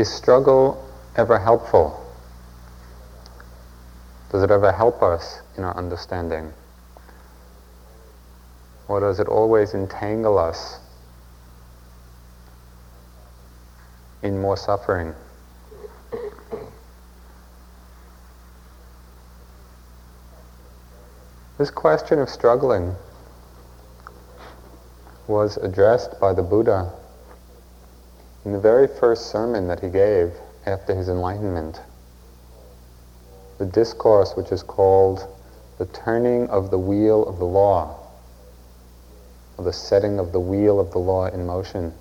Is struggle ever helpful? Does it ever help us in our understanding? Or does it always entangle us in more suffering? This question of struggling was addressed by the Buddha in the very first sermon that he gave after his enlightenment. The discourse which is called The Turning of the Wheel of the Law, or the setting of the wheel of the law in motion.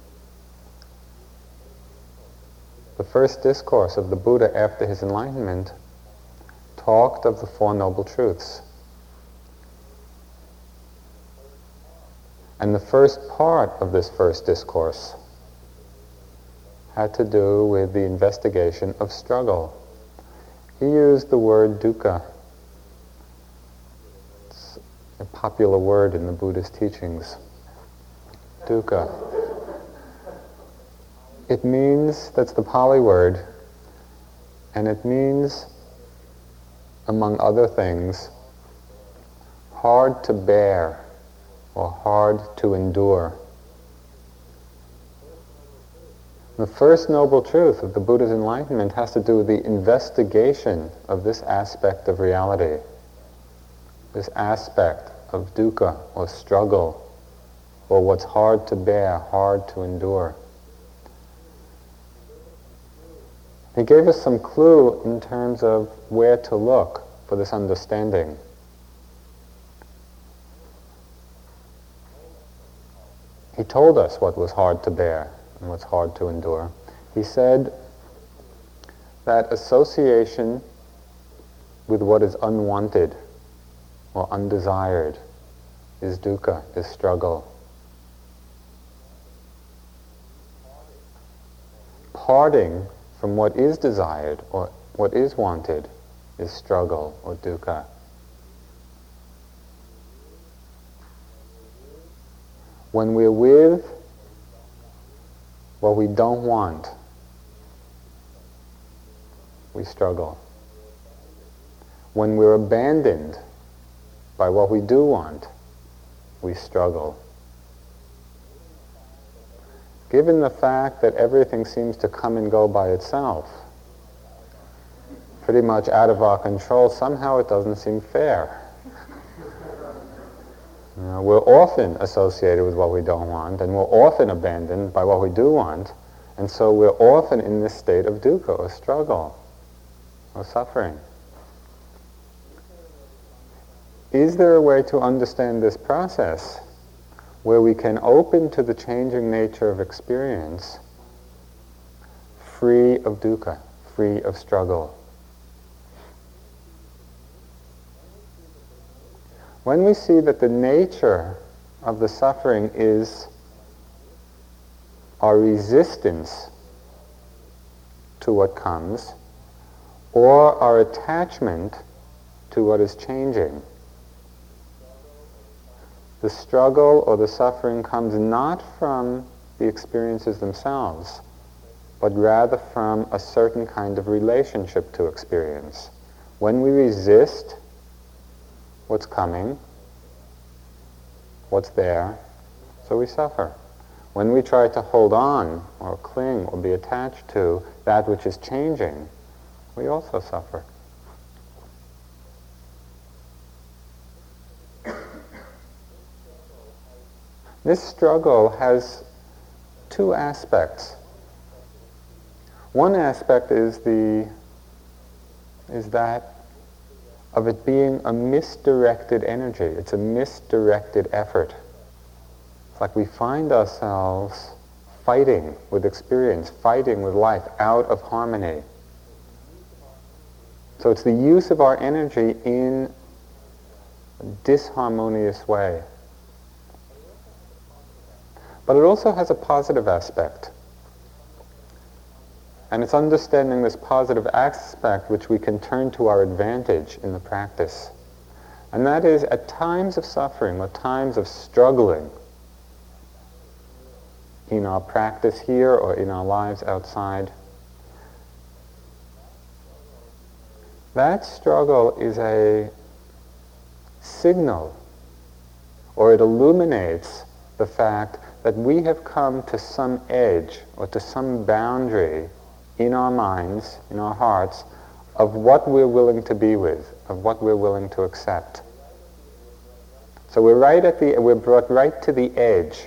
The first discourse of the Buddha after his enlightenment talked of the Four Noble Truths. And the first part of this first discourse had to do with the investigation of struggle. He used the word dukkha. It's a popular word in the Buddhist teachings. Dukkha. It means, that's the Pali word, and it means, among other things, hard to bear or hard to endure. The first noble truth of the Buddha's enlightenment has to do with the investigation of this aspect of reality, this aspect of dukkha or struggle, or what's hard to bear, hard to endure. He gave us some clue in terms of where to look for this understanding. He told us what was hard to bear and what's hard to endure. He said that association with what is unwanted or undesired is dukkha, is struggle. Parting from what is desired or what is wanted is struggle or dukkha. When we're with what we don't want, we struggle. When we're abandoned by what we do want, we struggle. Given the fact that everything seems to come and go by itself, pretty much out of our control, somehow it doesn't seem fair. Know, we're often associated with what we don't want, and we're often abandoned by what we do want, and so we're often in this state of dukkha, or struggle, or suffering. Is there a way to understand this process where we can open to the changing nature of experience, free of dukkha, free of struggle? When we see that the nature of the suffering is our resistance to what comes, or our attachment to what is changing. The struggle or the suffering comes not from the experiences themselves, but rather from a certain kind of relationship to experience. When we resist what's coming, what's there, so we suffer. When we try to hold on or cling or be attached to that which is changing, we also suffer. This struggle has two aspects. One aspect is the is that of it being a misdirected energy. It's a misdirected effort. It's like we find ourselves fighting with experience, fighting with life out of harmony. So it's the use of our energy in a disharmonious way. But it also has a positive aspect. And it's understanding this positive aspect which we can turn to our advantage in the practice. And that is at times of suffering, or times of struggling, in our practice here or in our lives outside, that struggle is a signal or it illuminates the fact that we have come to some edge or to some boundary in our minds, in our hearts, of what we're willing to be with, of what we're willing to accept. So we're right at the, we're brought right to the edge.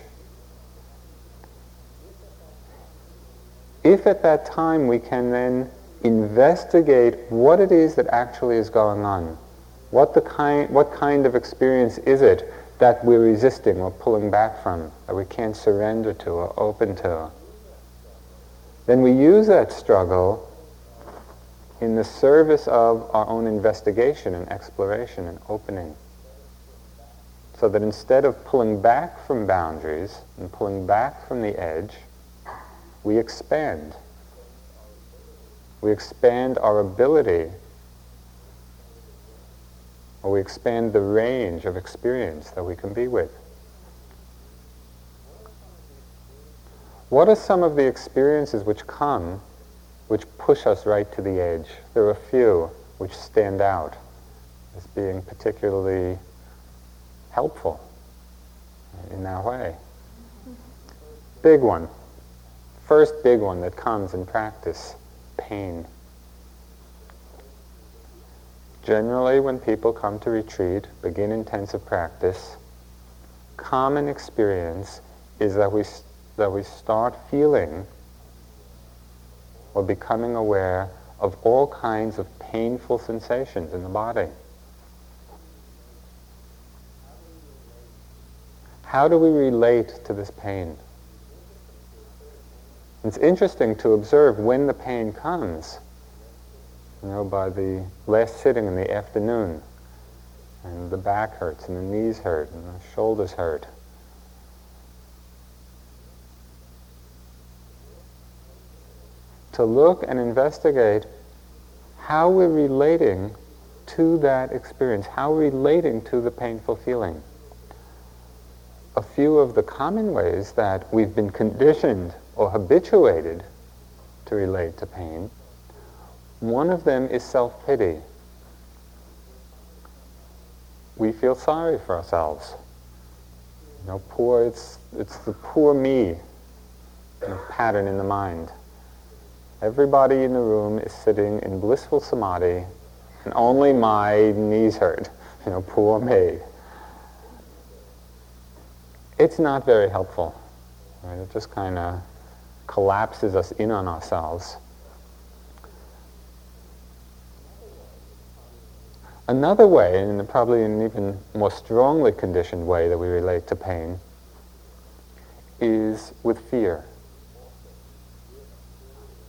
If at that time we can then investigate what it is that actually is going on, what, the kind, what kind of experience is it that we're resisting or pulling back from, that we can't surrender to or open to, then we use that struggle in the service of our own investigation and exploration and opening. So that instead of pulling back from boundaries and pulling back from the edge, we expand. We expand our ability, or we expand the range of experience that we can be with. What are some of the experiences which come, which push us right to the edge? There are a few which stand out as being particularly helpful in that way. Big one. First big one that comes in practice, pain. Generally, when people come to retreat, begin intensive practice, common experience is that we that we start feeling or becoming aware of all kinds of painful sensations in the body. How do we relate to this pain? It's interesting to observe when the pain comes. You know, by the last sitting in the afternoon, and the back hurts, and the knees hurt, and the shoulders hurt. To look and investigate how we're relating to that experience, how we're relating to the painful feeling. A few of the common ways that we've been conditioned or habituated to relate to pain, one of them is self-pity. We feel sorry for ourselves. You know, poor, it's, it's the poor me you know, pattern in the mind. Everybody in the room is sitting in blissful samadhi, and only my knees hurt. You know, poor me. It's not very helpful. Right? It just kind of collapses us in on ourselves. Another way, and probably an even more strongly conditioned way that we relate to pain, is with fear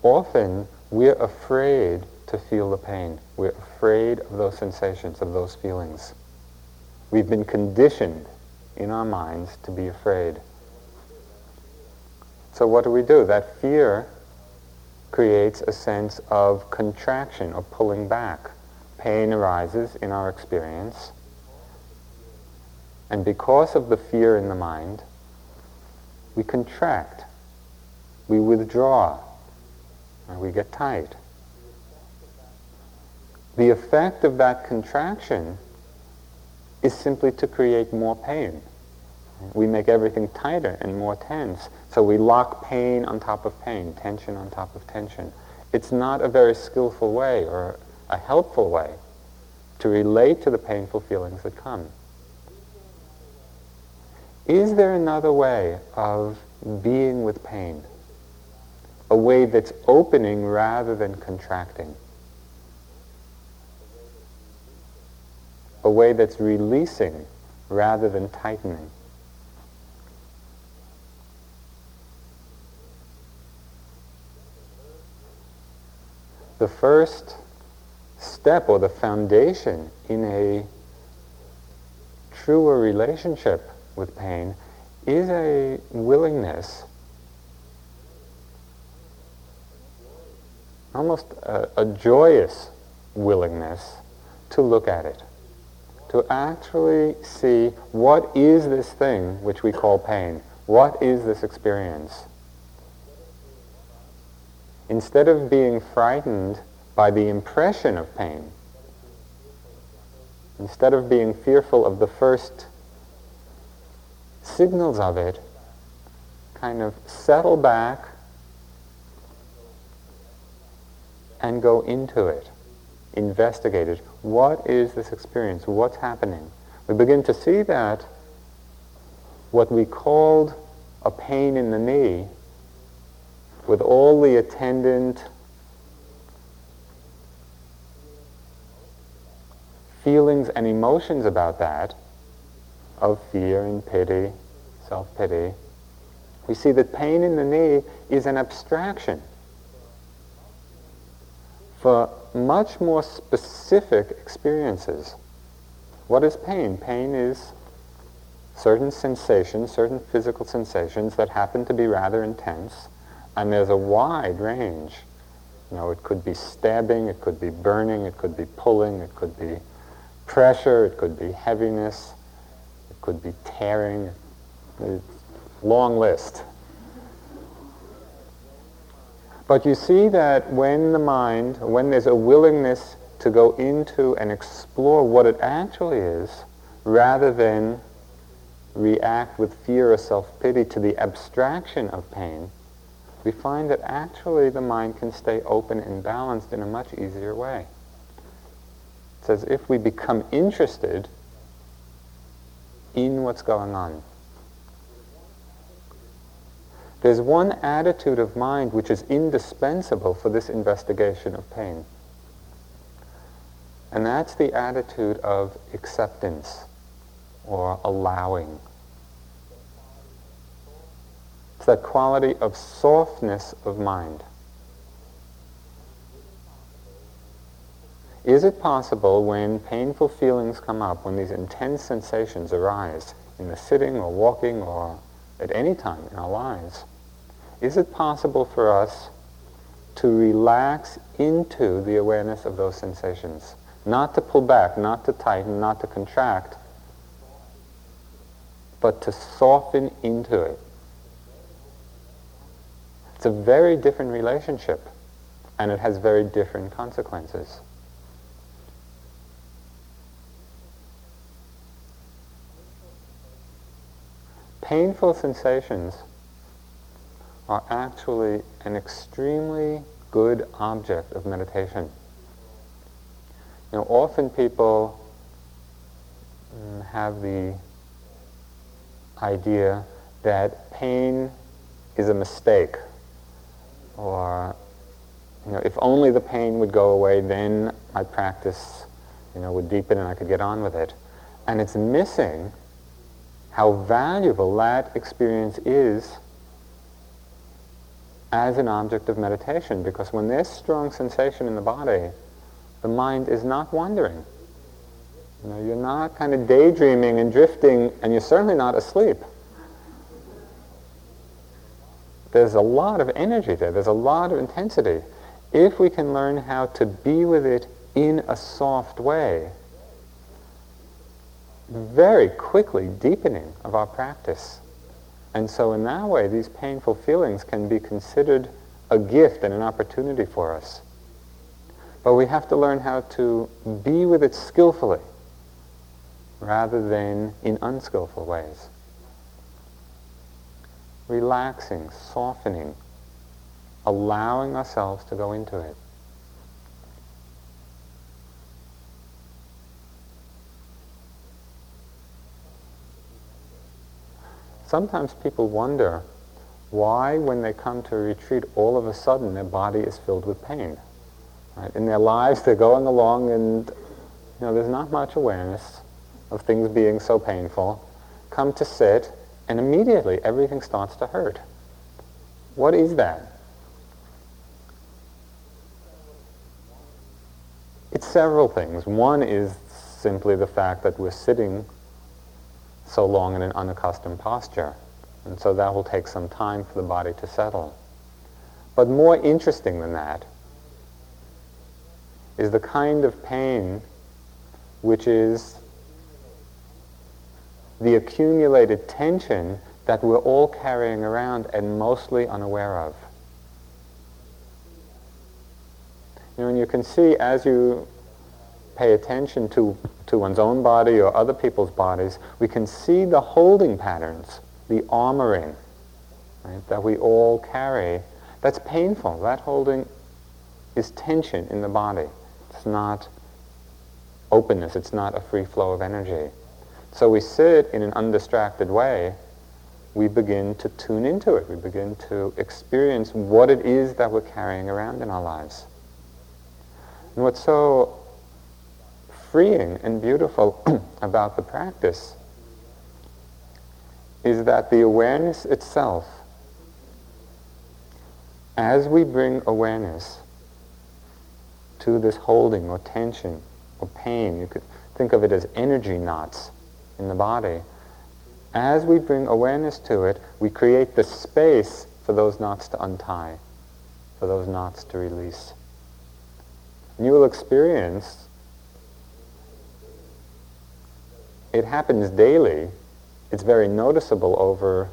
often we're afraid to feel the pain. We're afraid of those sensations, of those feelings. We've been conditioned in our minds to be afraid. So what do we do? That fear creates a sense of contraction or pulling back. Pain arises in our experience. And because of the fear in the mind, we contract. We withdraw and we get tight. The effect of that contraction is simply to create more pain. We make everything tighter and more tense. So we lock pain on top of pain, tension on top of tension. It's not a very skillful way or a helpful way to relate to the painful feelings that come. Is there another way of being with pain? A way that's opening rather than contracting. A way that's releasing rather than tightening. The first step or the foundation in a truer relationship with pain is a willingness almost a, a joyous willingness to look at it, to actually see what is this thing which we call pain? What is this experience? Instead of being frightened by the impression of pain, instead of being fearful of the first signals of it, kind of settle back and go into it, investigate it. What is this experience? What's happening? We begin to see that what we called a pain in the knee, with all the attendant feelings and emotions about that, of fear and pity, self-pity, we see that pain in the knee is an abstraction for much more specific experiences. What is pain? Pain is certain sensations, certain physical sensations that happen to be rather intense, and there's a wide range. You know, it could be stabbing, it could be burning, it could be pulling, it could be pressure, it could be heaviness, it could be tearing. Long list. But you see that when the mind, when there's a willingness to go into and explore what it actually is, rather than react with fear or self-pity to the abstraction of pain, we find that actually the mind can stay open and balanced in a much easier way. It's as if we become interested in what's going on. There's one attitude of mind which is indispensable for this investigation of pain. And that's the attitude of acceptance or allowing. It's that quality of softness of mind. Is it possible when painful feelings come up, when these intense sensations arise in the sitting or walking or at any time in our lives, is it possible for us to relax into the awareness of those sensations? Not to pull back, not to tighten, not to contract, but to soften into it. It's a very different relationship, and it has very different consequences. painful sensations are actually an extremely good object of meditation. You know, often people mm, have the idea that pain is a mistake, or you know, if only the pain would go away, then my practice, you know, would deepen and I could get on with it. And it's missing how valuable that experience is as an object of meditation because when there's strong sensation in the body, the mind is not wandering. You know, you're not kind of daydreaming and drifting, and you're certainly not asleep. There's a lot of energy there. There's a lot of intensity. If we can learn how to be with it in a soft way, very quickly deepening of our practice. And so in that way, these painful feelings can be considered a gift and an opportunity for us. But we have to learn how to be with it skillfully rather than in unskillful ways. Relaxing, softening, allowing ourselves to go into it. Sometimes people wonder why, when they come to a retreat, all of a sudden their body is filled with pain. Right? In their lives, they're going along and you know, there's not much awareness of things being so painful. Come to sit, and immediately everything starts to hurt. What is that? It's several things. One is simply the fact that we're sitting so long in an unaccustomed posture. And so that will take some time for the body to settle. But more interesting than that is the kind of pain which is the accumulated tension that we're all carrying around and mostly unaware of. You know, and you can see as you pay attention to, to one's own body or other people's bodies, we can see the holding patterns, the armoring right, that we all carry. That's painful. That holding is tension in the body. It's not openness. It's not a free flow of energy. So we sit in an undistracted way. We begin to tune into it. We begin to experience what it is that we're carrying around in our lives. And what's so freeing and beautiful about the practice is that the awareness itself, as we bring awareness to this holding or tension or pain, you could think of it as energy knots in the body, as we bring awareness to it, we create the space for those knots to untie, for those knots to release. And you will experience it happens daily. It's very noticeable over,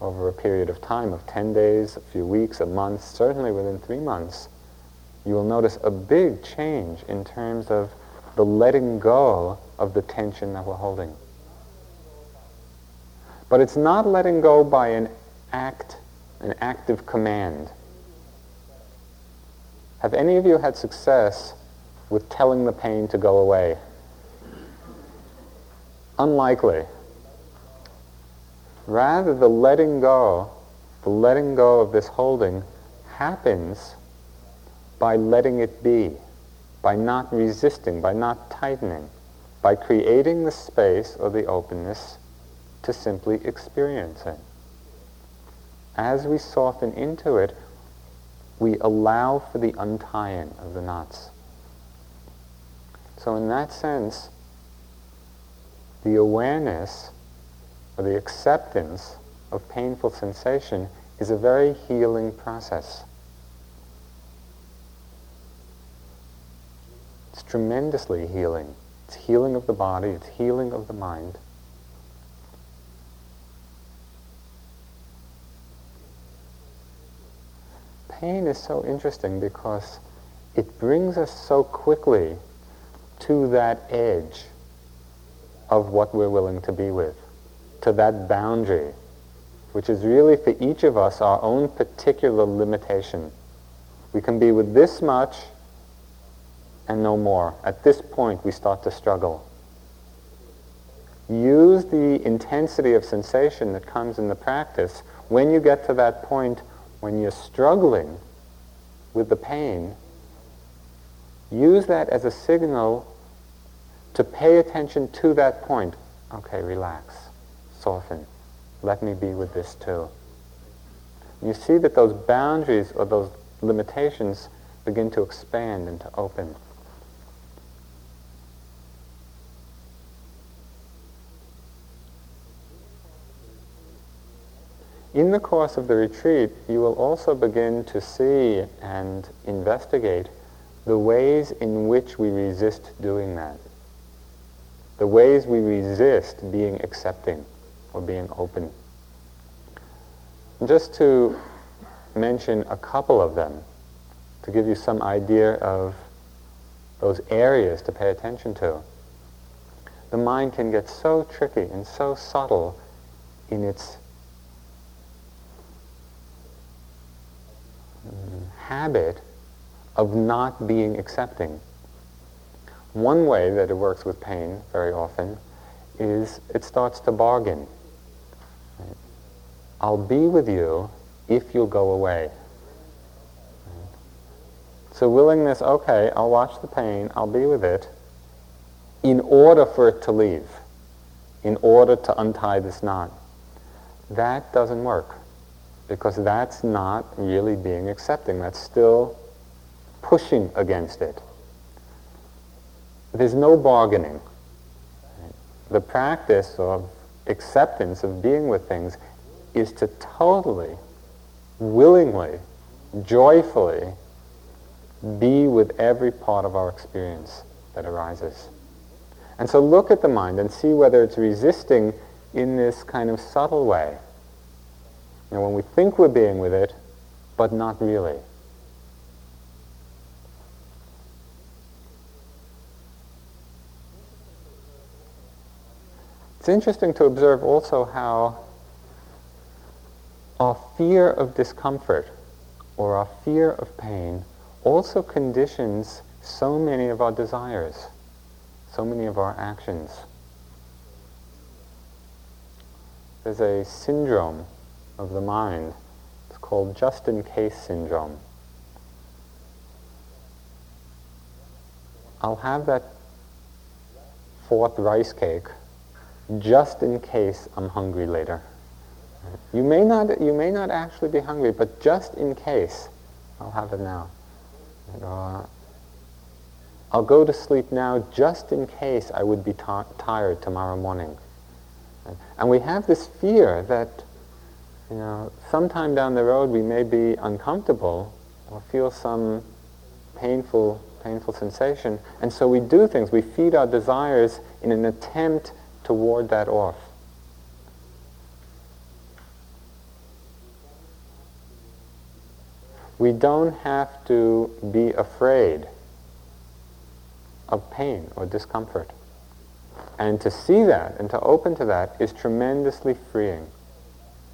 over a period of time of 10 days, a few weeks, a month, certainly within three months. You will notice a big change in terms of the letting go of the tension that we're holding. But it's not letting go by an act, an active command. Have any of you had success with telling the pain to go away? Unlikely. Rather, the letting go, the letting go of this holding happens by letting it be, by not resisting, by not tightening, by creating the space or the openness to simply experience it. As we soften into it, we allow for the untying of the knots. So in that sense, the awareness or the acceptance of painful sensation is a very healing process. It's tremendously healing. It's healing of the body, it's healing of the mind. pain is so interesting because it brings us so quickly to that edge of what we're willing to be with, to that boundary, which is really for each of us our own particular limitation. We can be with this much and no more. At this point, we start to struggle. Use the intensity of sensation that comes in the practice when you get to that point when you're struggling with the pain, use that as a signal to pay attention to that point. Okay, relax, soften. Let me be with this too. You see that those boundaries or those limitations begin to expand and to open. In the course of the retreat, you will also begin to see and investigate the ways in which we resist doing that. The ways we resist being accepting or being open. just to mention a couple of them, to give you some idea of those areas to pay attention to. The mind can get so tricky and so subtle in its habit of not being accepting. One way that it works with pain very often is it starts to bargain. Right? I'll be with you if you'll go away. Right? So willingness, okay, I'll watch the pain, I'll be with it, in order for it to leave, in order to untie this knot. That doesn't work because that's not really being accepting. That's still pushing against it. There's no bargaining. The practice of acceptance of being with things is to totally, willingly, joyfully be with every part of our experience that arises. And so look at the mind and see whether it's resisting in this kind of subtle way and when we think we're being with it, but not really. It's interesting to observe also how our fear of discomfort or our fear of pain also conditions so many of our desires, so many of our actions. There's a syndrome of the mind. It's called just in case syndrome. I'll have that fourth rice cake just in case I'm hungry later. You may not, you may not actually be hungry, but just in case, I'll have it now. Uh, I'll go to sleep now just in case I would be tired tomorrow morning. And we have this fear that, you know, sometime down the road we may be uncomfortable or feel some painful, painful sensation. And so we do things. We feed our desires in an attempt to ward that off. We don't have to be afraid of pain or discomfort. And to see that and to open to that is tremendously freeing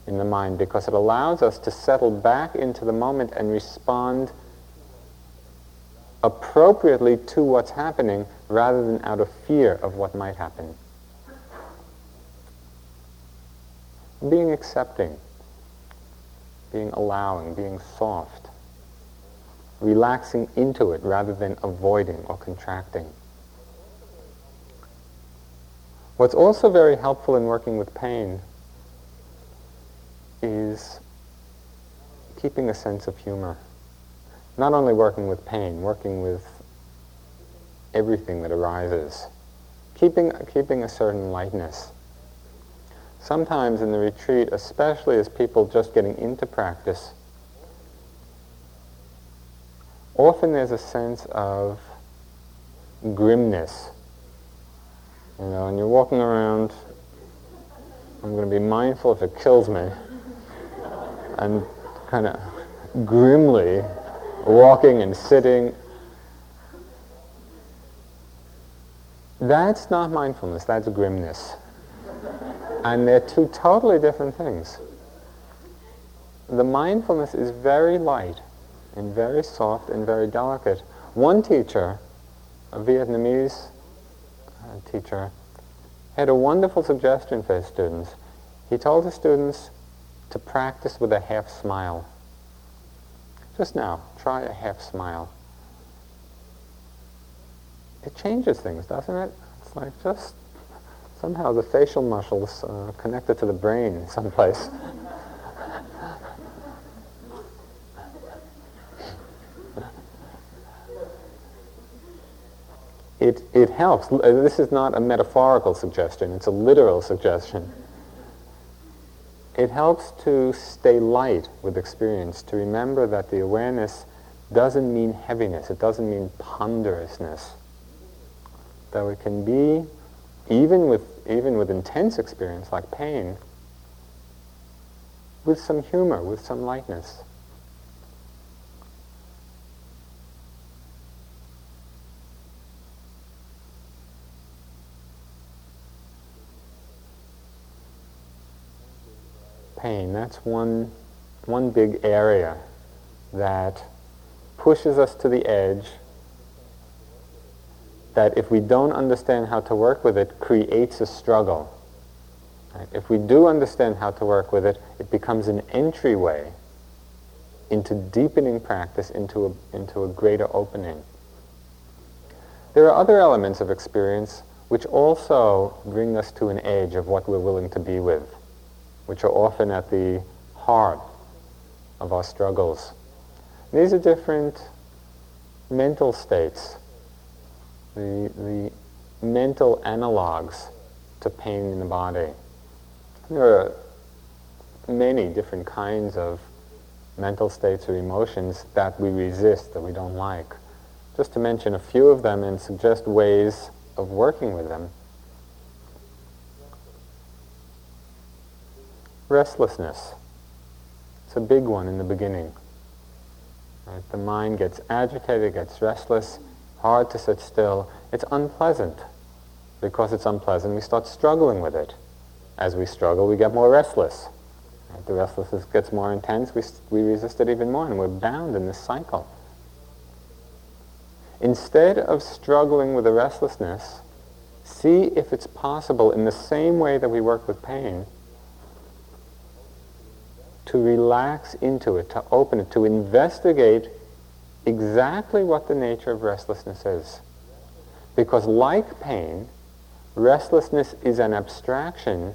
in the mind because it allows us to settle back into the moment and respond appropriately to what's happening rather than out of fear of what might happen. Being accepting, being allowing, being soft, relaxing into it rather than avoiding or contracting. What's also very helpful in working with pain is keeping a sense of humor. Not only working with pain, working with everything that arises. Keeping, keeping a certain lightness. Sometimes in the retreat, especially as people just getting into practice, often there's a sense of grimness you know, and you're walking around, I'm going to be mindful if it kills me, and kind of grimly walking and sitting. That's not mindfulness, that's grimness. And they're two totally different things. The mindfulness is very light and very soft and very delicate. One teacher, a Vietnamese uh, teacher, had a wonderful suggestion for his students. He told his students to practice with a half smile. Just now, try a half smile. It changes things, doesn't it? It's like just somehow the facial muscles uh, connected to the brain someplace. it, it helps. Uh, this is not a metaphorical suggestion, it's a literal suggestion. It helps to stay light with experience, to remember that the awareness doesn't mean heaviness, it doesn't mean ponderousness. That we can be, even with, even with intense experience like pain, with some humor, with some lightness. pain. That's one, one big area that pushes us to the edge that if we don't understand how to work with it, creates a struggle. Right? If we do understand how to work with it, it becomes an entryway into deepening practice, into a, into a greater opening. There are other elements of experience which also bring us to an edge of what we're willing to be with which are often at the heart of our struggles. These are different mental states, the, the mental analogs to pain in the body. There are many different kinds of mental states or emotions that we resist, that we don't like. Just to mention a few of them and suggest ways of working with them. Restlessness. It's a big one in the beginning. Right? The mind gets agitated, gets restless, hard to sit still. It's unpleasant. Because it's unpleasant, we start struggling with it. As we struggle, we get more restless. The restlessness gets more intense, we, we resist it even more, and we're bound in this cycle. Instead of struggling with the restlessness, see if it's possible in the same way that we work with pain to relax into it, to open it, to investigate exactly what the nature of restlessness is. Because like pain, restlessness is an abstraction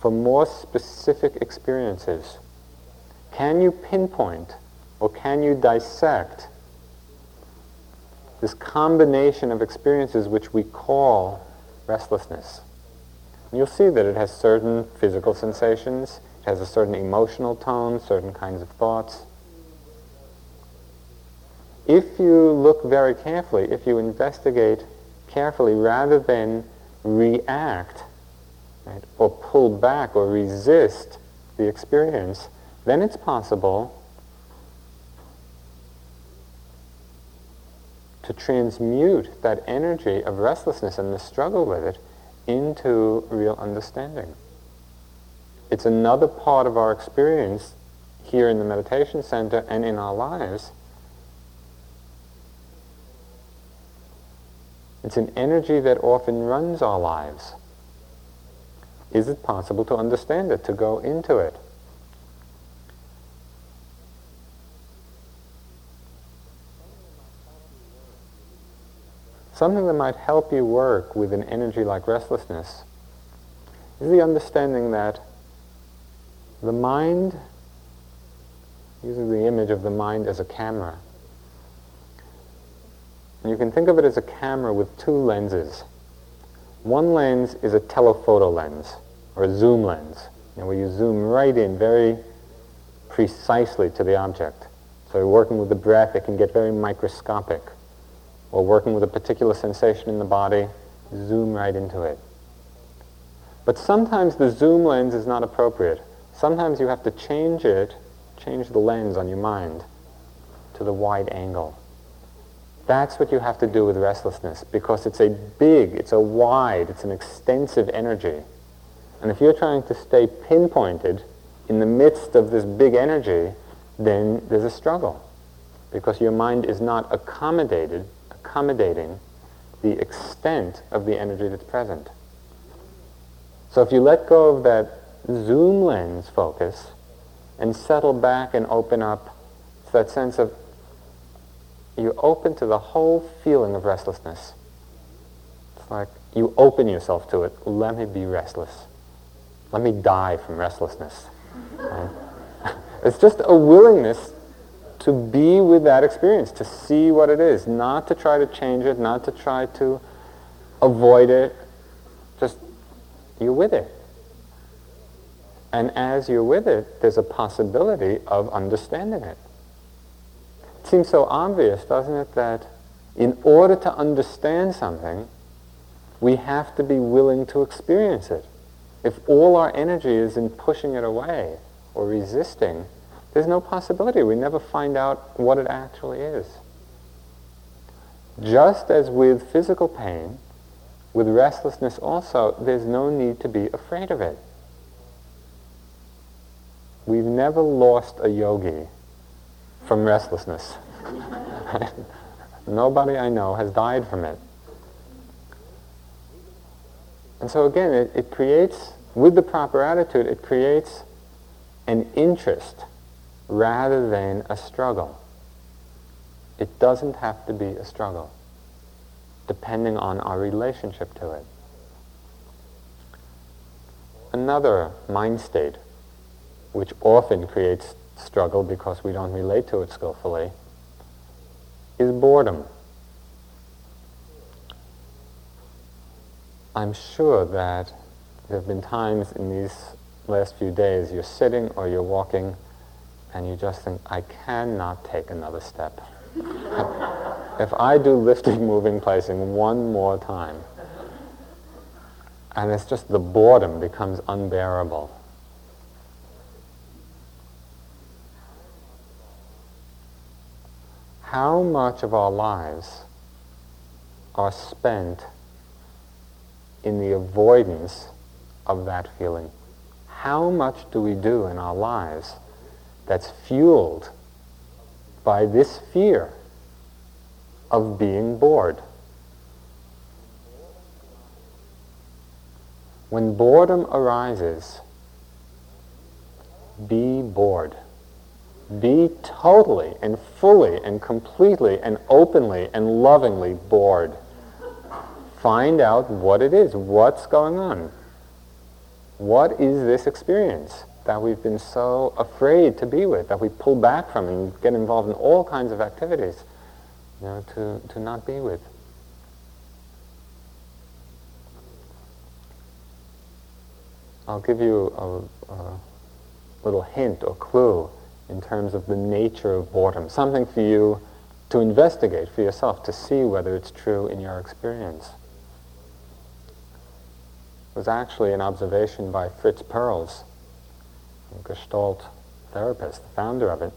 for more specific experiences. Can you pinpoint or can you dissect this combination of experiences which we call restlessness? You'll see that it has certain physical sensations, it has a certain emotional tone, certain kinds of thoughts. If you look very carefully, if you investigate carefully rather than react right, or pull back or resist the experience, then it's possible to transmute that energy of restlessness and the struggle with it into real understanding. It's another part of our experience here in the meditation center and in our lives It's an energy that often runs our lives. Is it possible to understand it, to go into it? Something that might help you work with an energy like restlessness is the understanding that the mind, using the image of the mind as a camera, and you can think of it as a camera with two lenses. One lens is a telephoto lens, or a zoom lens, and where you zoom right in very precisely to the object. So you're working with the breath, it can get very microscopic. Or working with a particular sensation in the body, zoom right into it. But sometimes the zoom lens is not appropriate. Sometimes you have to change it, change the lens on your mind to the wide angle. That's what you have to do with restlessness because it's a big, it's a wide, it's an extensive energy. And if you're trying to stay pinpointed in the midst of this big energy, then there's a struggle because your mind is not accommodated, accommodating the extent of the energy that's present. So if you let go of that zoom lens focus and settle back and open up to that sense of you open to the whole feeling of restlessness. It's like you open yourself to it. Let me be restless. Let me die from restlessness. it's just a willingness to be with that experience, to see what it is, not to try to change it, not to try to avoid it. Just you're with it. And as you're with it, there's a possibility of understanding it. Seems so obvious, doesn't it, that in order to understand something, we have to be willing to experience it. If all our energy is in pushing it away or resisting, there's no possibility. We never find out what it actually is. Just as with physical pain, with restlessness also, there's no need to be afraid of it. We've never lost a yogi from restlessness. Nobody I know has died from it. And so again, it, it creates, with the proper attitude, it creates an interest rather than a struggle. It doesn't have to be a struggle, depending on our relationship to it. Another mind state, which often creates struggle because we don't relate to it skillfully, is boredom. I'm sure that there have been times in these last few days you're sitting or you're walking and you just think, I cannot take another step. if I do lifting, moving, placing one more time, and it's just the boredom becomes unbearable. How much of our lives are spent in the avoidance of that feeling. How much do we do in our lives that's fueled by this fear of being bored? When boredom arises, be bored. Be totally and fully and completely and openly and lovingly bored. Find out what it is, what's going on. What is this experience that we've been so afraid to be with, that we pull back from and get involved in all kinds of activities, you know, to, to not be with? I'll give you a, a little hint or clue in terms of the nature of boredom, something for you to investigate for yourself to see whether it's true in your experience. It was actually an observation by Fritz Perls, Gestalt therapist, the founder of it,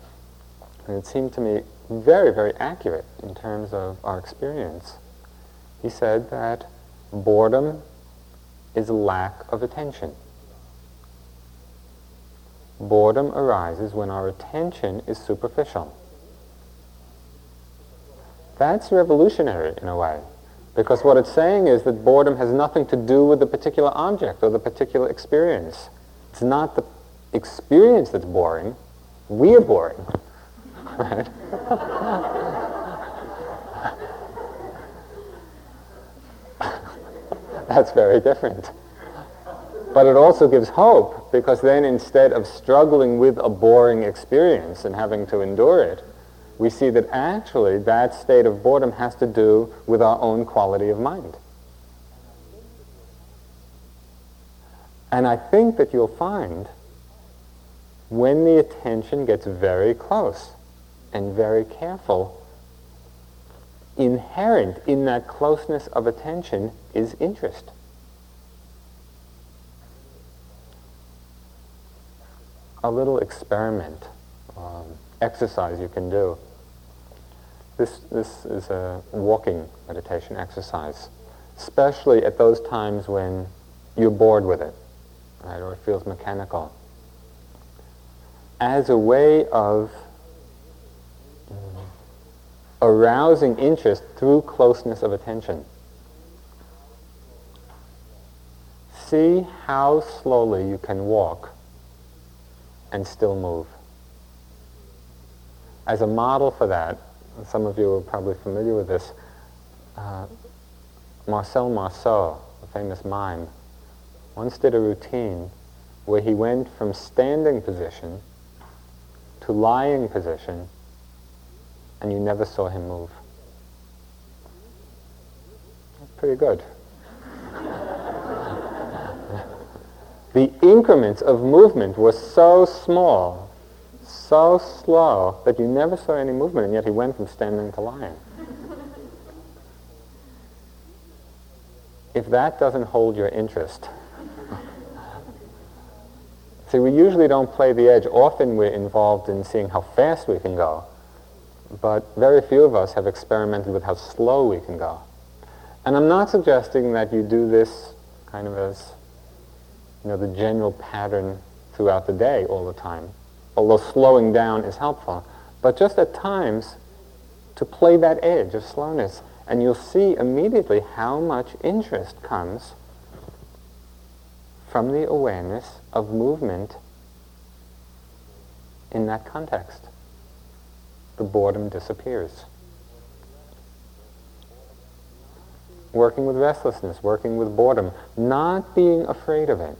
and it seemed to me very, very accurate in terms of our experience. He said that boredom is lack of attention. Boredom arises when our attention is superficial. That's revolutionary in a way, because what it's saying is that boredom has nothing to do with the particular object or the particular experience. It's not the experience that's boring, we are boring. Right? that's very different. But it also gives hope because then instead of struggling with a boring experience and having to endure it, we see that actually that state of boredom has to do with our own quality of mind. And I think that you'll find when the attention gets very close and very careful, inherent in that closeness of attention is interest. A little experiment, um, exercise you can do. This, this is a walking meditation exercise, especially at those times when you're bored with it, right, or it feels mechanical. As a way of um, arousing interest through closeness of attention. See how slowly you can walk and still move. As a model for that, some of you are probably familiar with this, uh, Marcel Marceau, a famous mime, once did a routine where he went from standing position to lying position and you never saw him move. That's pretty good. The increments of movement were so small, so slow, that you never saw any movement, and yet he went from standing to lying. if that doesn't hold your interest, see, we usually don't play the edge. Often we're involved in seeing how fast we can go, but very few of us have experimented with how slow we can go. And I'm not suggesting that you do this kind of as you know, the general pattern throughout the day all the time, although slowing down is helpful. But just at times, to play that edge of slowness, and you'll see immediately how much interest comes from the awareness of movement in that context. The boredom disappears. Working with restlessness, working with boredom, not being afraid of it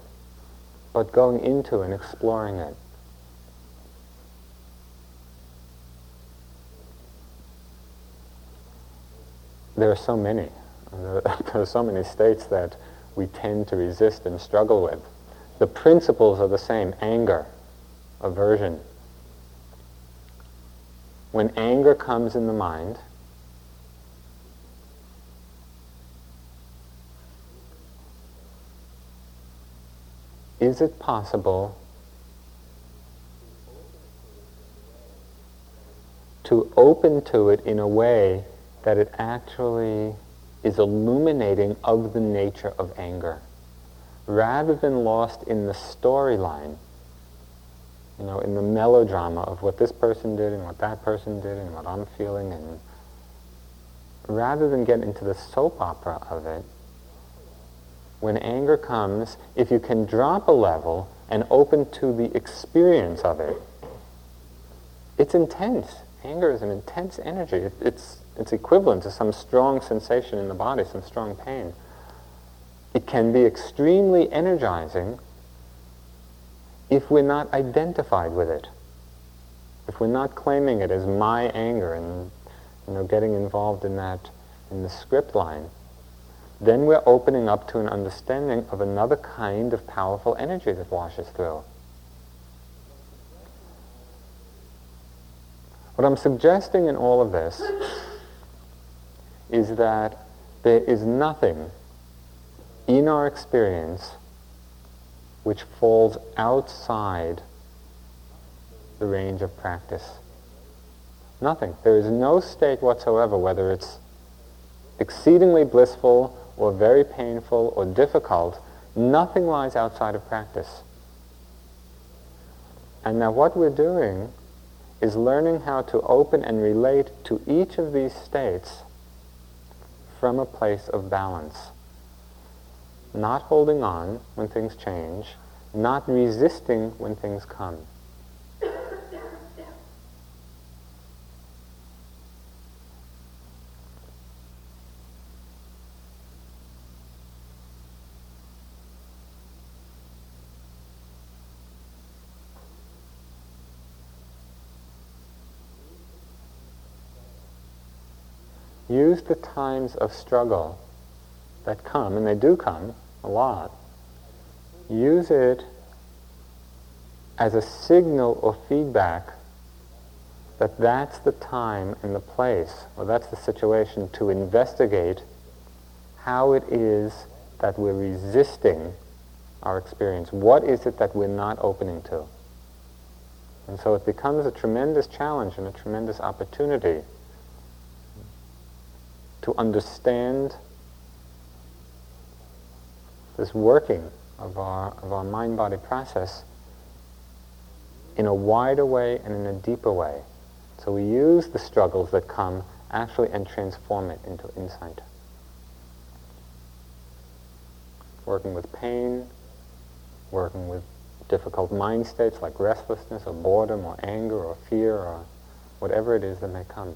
but going into and exploring it. There are so many. There are so many states that we tend to resist and struggle with. The principles are the same anger, aversion. When anger comes in the mind, is it possible to open to it in a way that it actually is illuminating of the nature of anger? rather than lost in the storyline, you know, in the melodrama of what this person did and what that person did and what I'm feeling, and rather than get into the soap opera of it, when anger comes, if you can drop a level and open to the experience of it, it's intense. Anger is an intense energy. It, it's, it's equivalent to some strong sensation in the body, some strong pain. It can be extremely energizing if we're not identified with it. If we're not claiming it as my anger and you know, getting involved in that in the script line, then we're opening up to an understanding of another kind of powerful energy that washes through. What I'm suggesting in all of this is that there is nothing in our experience which falls outside the range of practice. Nothing. There is no state whatsoever, whether it's exceedingly blissful or very painful or difficult, nothing lies outside of practice. And now what we're doing is learning how to open and relate to each of these states from a place of balance not holding on when things change, not resisting when things come. Use the times of struggle that come, and they do come a lot, use it as a signal or feedback that that's the time and the place, or that's the situation to investigate how it is that we're resisting our experience. What is it that we're not opening to? And so it becomes a tremendous challenge and a tremendous opportunity to understand this working of our, of our mind-body process in a wider way and in a deeper way. So we use the struggles that come actually and transform it into insight. Working with pain, working with difficult mind states like restlessness or boredom or anger or fear or whatever it is that may come.